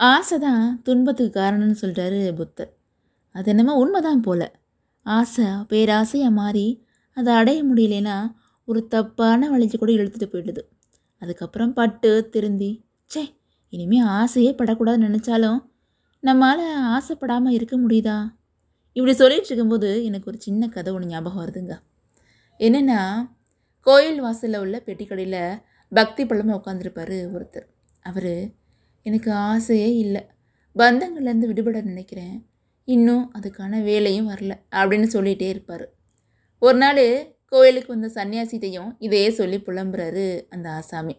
ஆசை தான் துன்பத்துக்கு காரணம்னு சொல்கிறாரு புத்தர். அது என்னமோ உண்மைதான் போல. ஆசை பேராசையாக மாறி அதை அடைய முடியலனா ஒரு தப்பான வழிஞ்சு கூட இழுத்துட்டு போயிடுது. அதுக்கப்புறம் பட்டு திருந்தி ச்சே இனிமேல் ஆசையே படக்கூடாதுன்னு நினச்சாலும் நம்மளால் ஆசைப்படாமல் இருக்க முடியுதா? இப்படி சொல்லிட்டு இருக்கும்போது எனக்கு ஒரு சின்ன கதை ஒன்று ஞாபகம் வருதுங்க. என்னென்னா கோயில் வாசலில் உள்ள பெட்டிக்கடையில் பக்தி பழமை உட்காந்துருப்பார் ஒருத்தர். அவர் எனக்கு ஆசையே இல்லை. பந்தங்கள்லேருந்து விடுபட நினைக்கிறேன். இன்னும் அதுக்கான வேலையும் வரல அப்படின்னு சொல்லிகிட்டே இருப்பார். ஒரு நாள் கோயிலுக்கு வந்த சன்னியாசிட்டையும் இதே சொல்லி புலம்புறாரு அந்த ஆசாமி.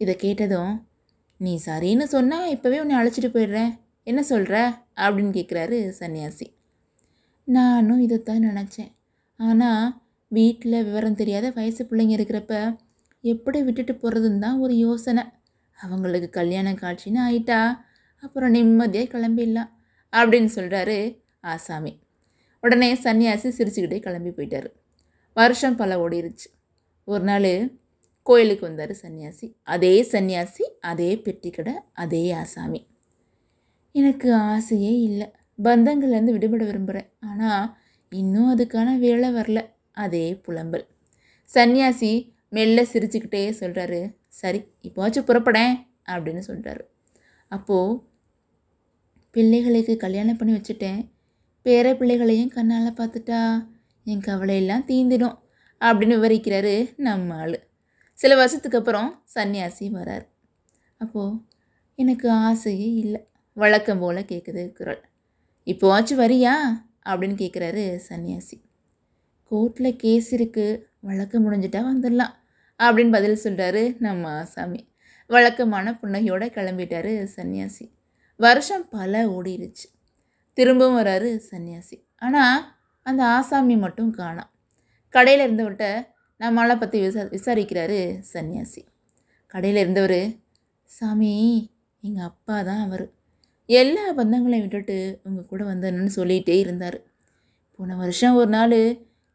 இதை கேட்டதும் நீ சரின்னு சொன்னால் இப்போவே உன்னை அழைச்சிட்டு போயிடுறேன். என்ன சொல்கிற அப்படின்னு கேட்குறாரு சன்னியாசி. நானும் இதைத்தான் நினச்சேன். ஆனால் வீட்டில் விவரம் தெரியாத வயசு பிள்ளைங்க இருக்கிறப்ப எப்படி விட்டுட்டு போகிறதுன்னு தான் ஒரு யோசனை. அவங்களுக்கு கல்யாண காட்சின்னு ஆயிட்டா அப்புறம் நிம்மதியாக கிளம்பிடலாம் அப்படின்னு சொல்கிறாரு ஆசாமி. உடனே சன்னியாசி சிரிச்சுக்கிட்டே கிளம்பி போயிட்டார். வருஷம் பல ஓடிருச்சு. ஒரு நாள் கோயிலுக்கு வந்தார் சன்னியாசி. அதே சன்னியாசி அதே பெட்டிக்கடை அதே ஆசாமி. எனக்கு ஆசையே இல்லை. பந்தங்கள்லேருந்து விடுபட விரும்புகிறேன் ஆனால் இன்னும் அதுக்கான வேலை வரல. அதே புலம்பல். சன்னியாசி மெல்ல சிரிச்சுக்கிட்டே சொல்கிறாரு சரி இப்போவாச்சும் புறப்படேன் அப்படின்னு சொல்கிறாரு அப்போது பிள்ளைகளுக்கு கல்யாணம் பண்ணி வச்சுட்டேன். பேர பிள்ளைகளையும் கண்ணால் பார்த்துட்டா என் கவலையெல்லாம் தீந்திடும் அப்படின்னு விவரிக்கிறாரு நம்ம ஆள். சில வருஷத்துக்கு அப்புறம் சன்னியாசி வரார். அப்போது எனக்கு ஆசையே இல்லை. வழக்கம் போல் கேட்குது குரல். இப்போவாச்சும் வரியா? அப்படின்னு கேட்குறாரு சன்னியாசி. கோர்ட்டில் கேஸ் இருக்குது வழக்கு முடிஞ்சிட்டா வந்துடலாம் அப்படின்னு பதில் சொல்கிறாரு நம்ம ஆசாமி வழக்கமான புன்னகையோடு கிளம்பிட்டாரு சன்னியாசி. வருஷம் பல ஓடிருச்சு. திரும்பவும் வராரு சன்னியாசி. ஆனால் அந்த ஆசாமி மட்டும் காணாம் கடையில் இருந்தவர்கிட்ட நம்மளை பற்றி விசா விசாரிக்கிறாரு சன்னியாசி. கடையில் இருந்தவர் சாமி எங்கள் அப்பா தான் அவர். எல்லா பந்தங்களையும் விட்டுட்டு உங்கள் கூட வந்தேன்னு சொல்லிகிட்டே இருந்தார். போன வருஷம் ஒரு நாள்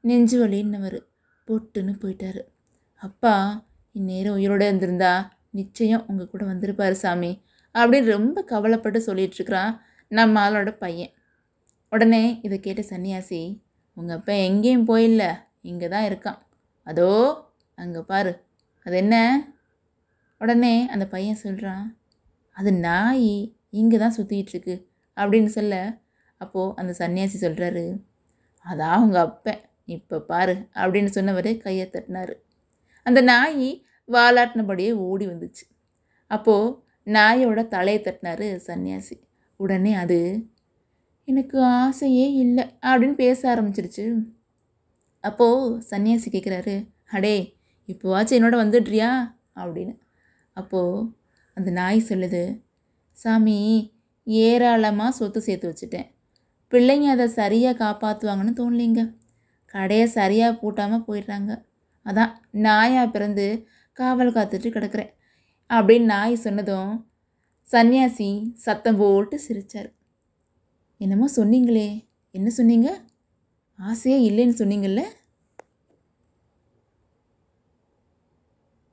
நெஞ்சு வலின்னவர். பொட்டுன்னு போயிட்டார். அப்பா இந்நேரம் உயிரோடு இருந்திருந்தா நிச்சயம் உங்கள் கூட வந்திருப்பார் சாமி அப்படின்னு ரொம்ப கவலைப்பட்டு சொல்லிகிட்ருக்குறான் நம்ம ஆளோட பையன். உடனே இதை கேட்ட சன்னியாசி உங்கள் அப்பா எங்கேயும் போயில்ல இங்கே தான் இருக்கான். அதோ அங்கே பாரு. அது என்ன? உடனே அந்த பையன் சொல்கிறான் அது நாய் இங்கே தான் சுற்றிக்கிட்டுருக்கு அப்படின்னு சொல்ல அப்போது அந்த சன்னியாசி சொல்கிறாரு அதான் உங்கள் அப்பன். இப்போ பாரு அப்படின்னு சொன்னவர் கையை தட்டினார். அந்த நாய் வாலாட்டினபடியே ஓடி வந்துச்சு. அப்போது நாயோட தலையை தட்டினாரு சன்னியாசி. உடனே அது எனக்கு ஆசையே இல்லை அப்படின்னு பேச ஆரம்பிச்சிருச்சு. அப்போது சன்னியாசி கேட்குறாரு அடே இப்போவாச்சும் என்னோட வந்துடுறியா? அப்படின்னு. அப்போது அந்த நாய் சொல்லுது சாமி ஏராளமாக சொத்து சேர்த்து வச்சுட்டேன். பிள்ளைங்க அதை சரியாக காப்பாற்றுவாங்கன்னு தோணலைங்க. கடையை சரியாக பூட்டாமல் போயிடுறாங்க. அதான் நாயாக பிறந்து காவல் காத்துட்டு கிடக்கிறேன் அப்படின்னு நாய் சொன்னதும் சன்னியாசி சத்தம் போட்டு சிரித்தார் என்னமோ சொன்னீங்களே என்ன சொன்னீங்க? ஆசையே இல்லைன்னு சொன்னீங்கல்ல?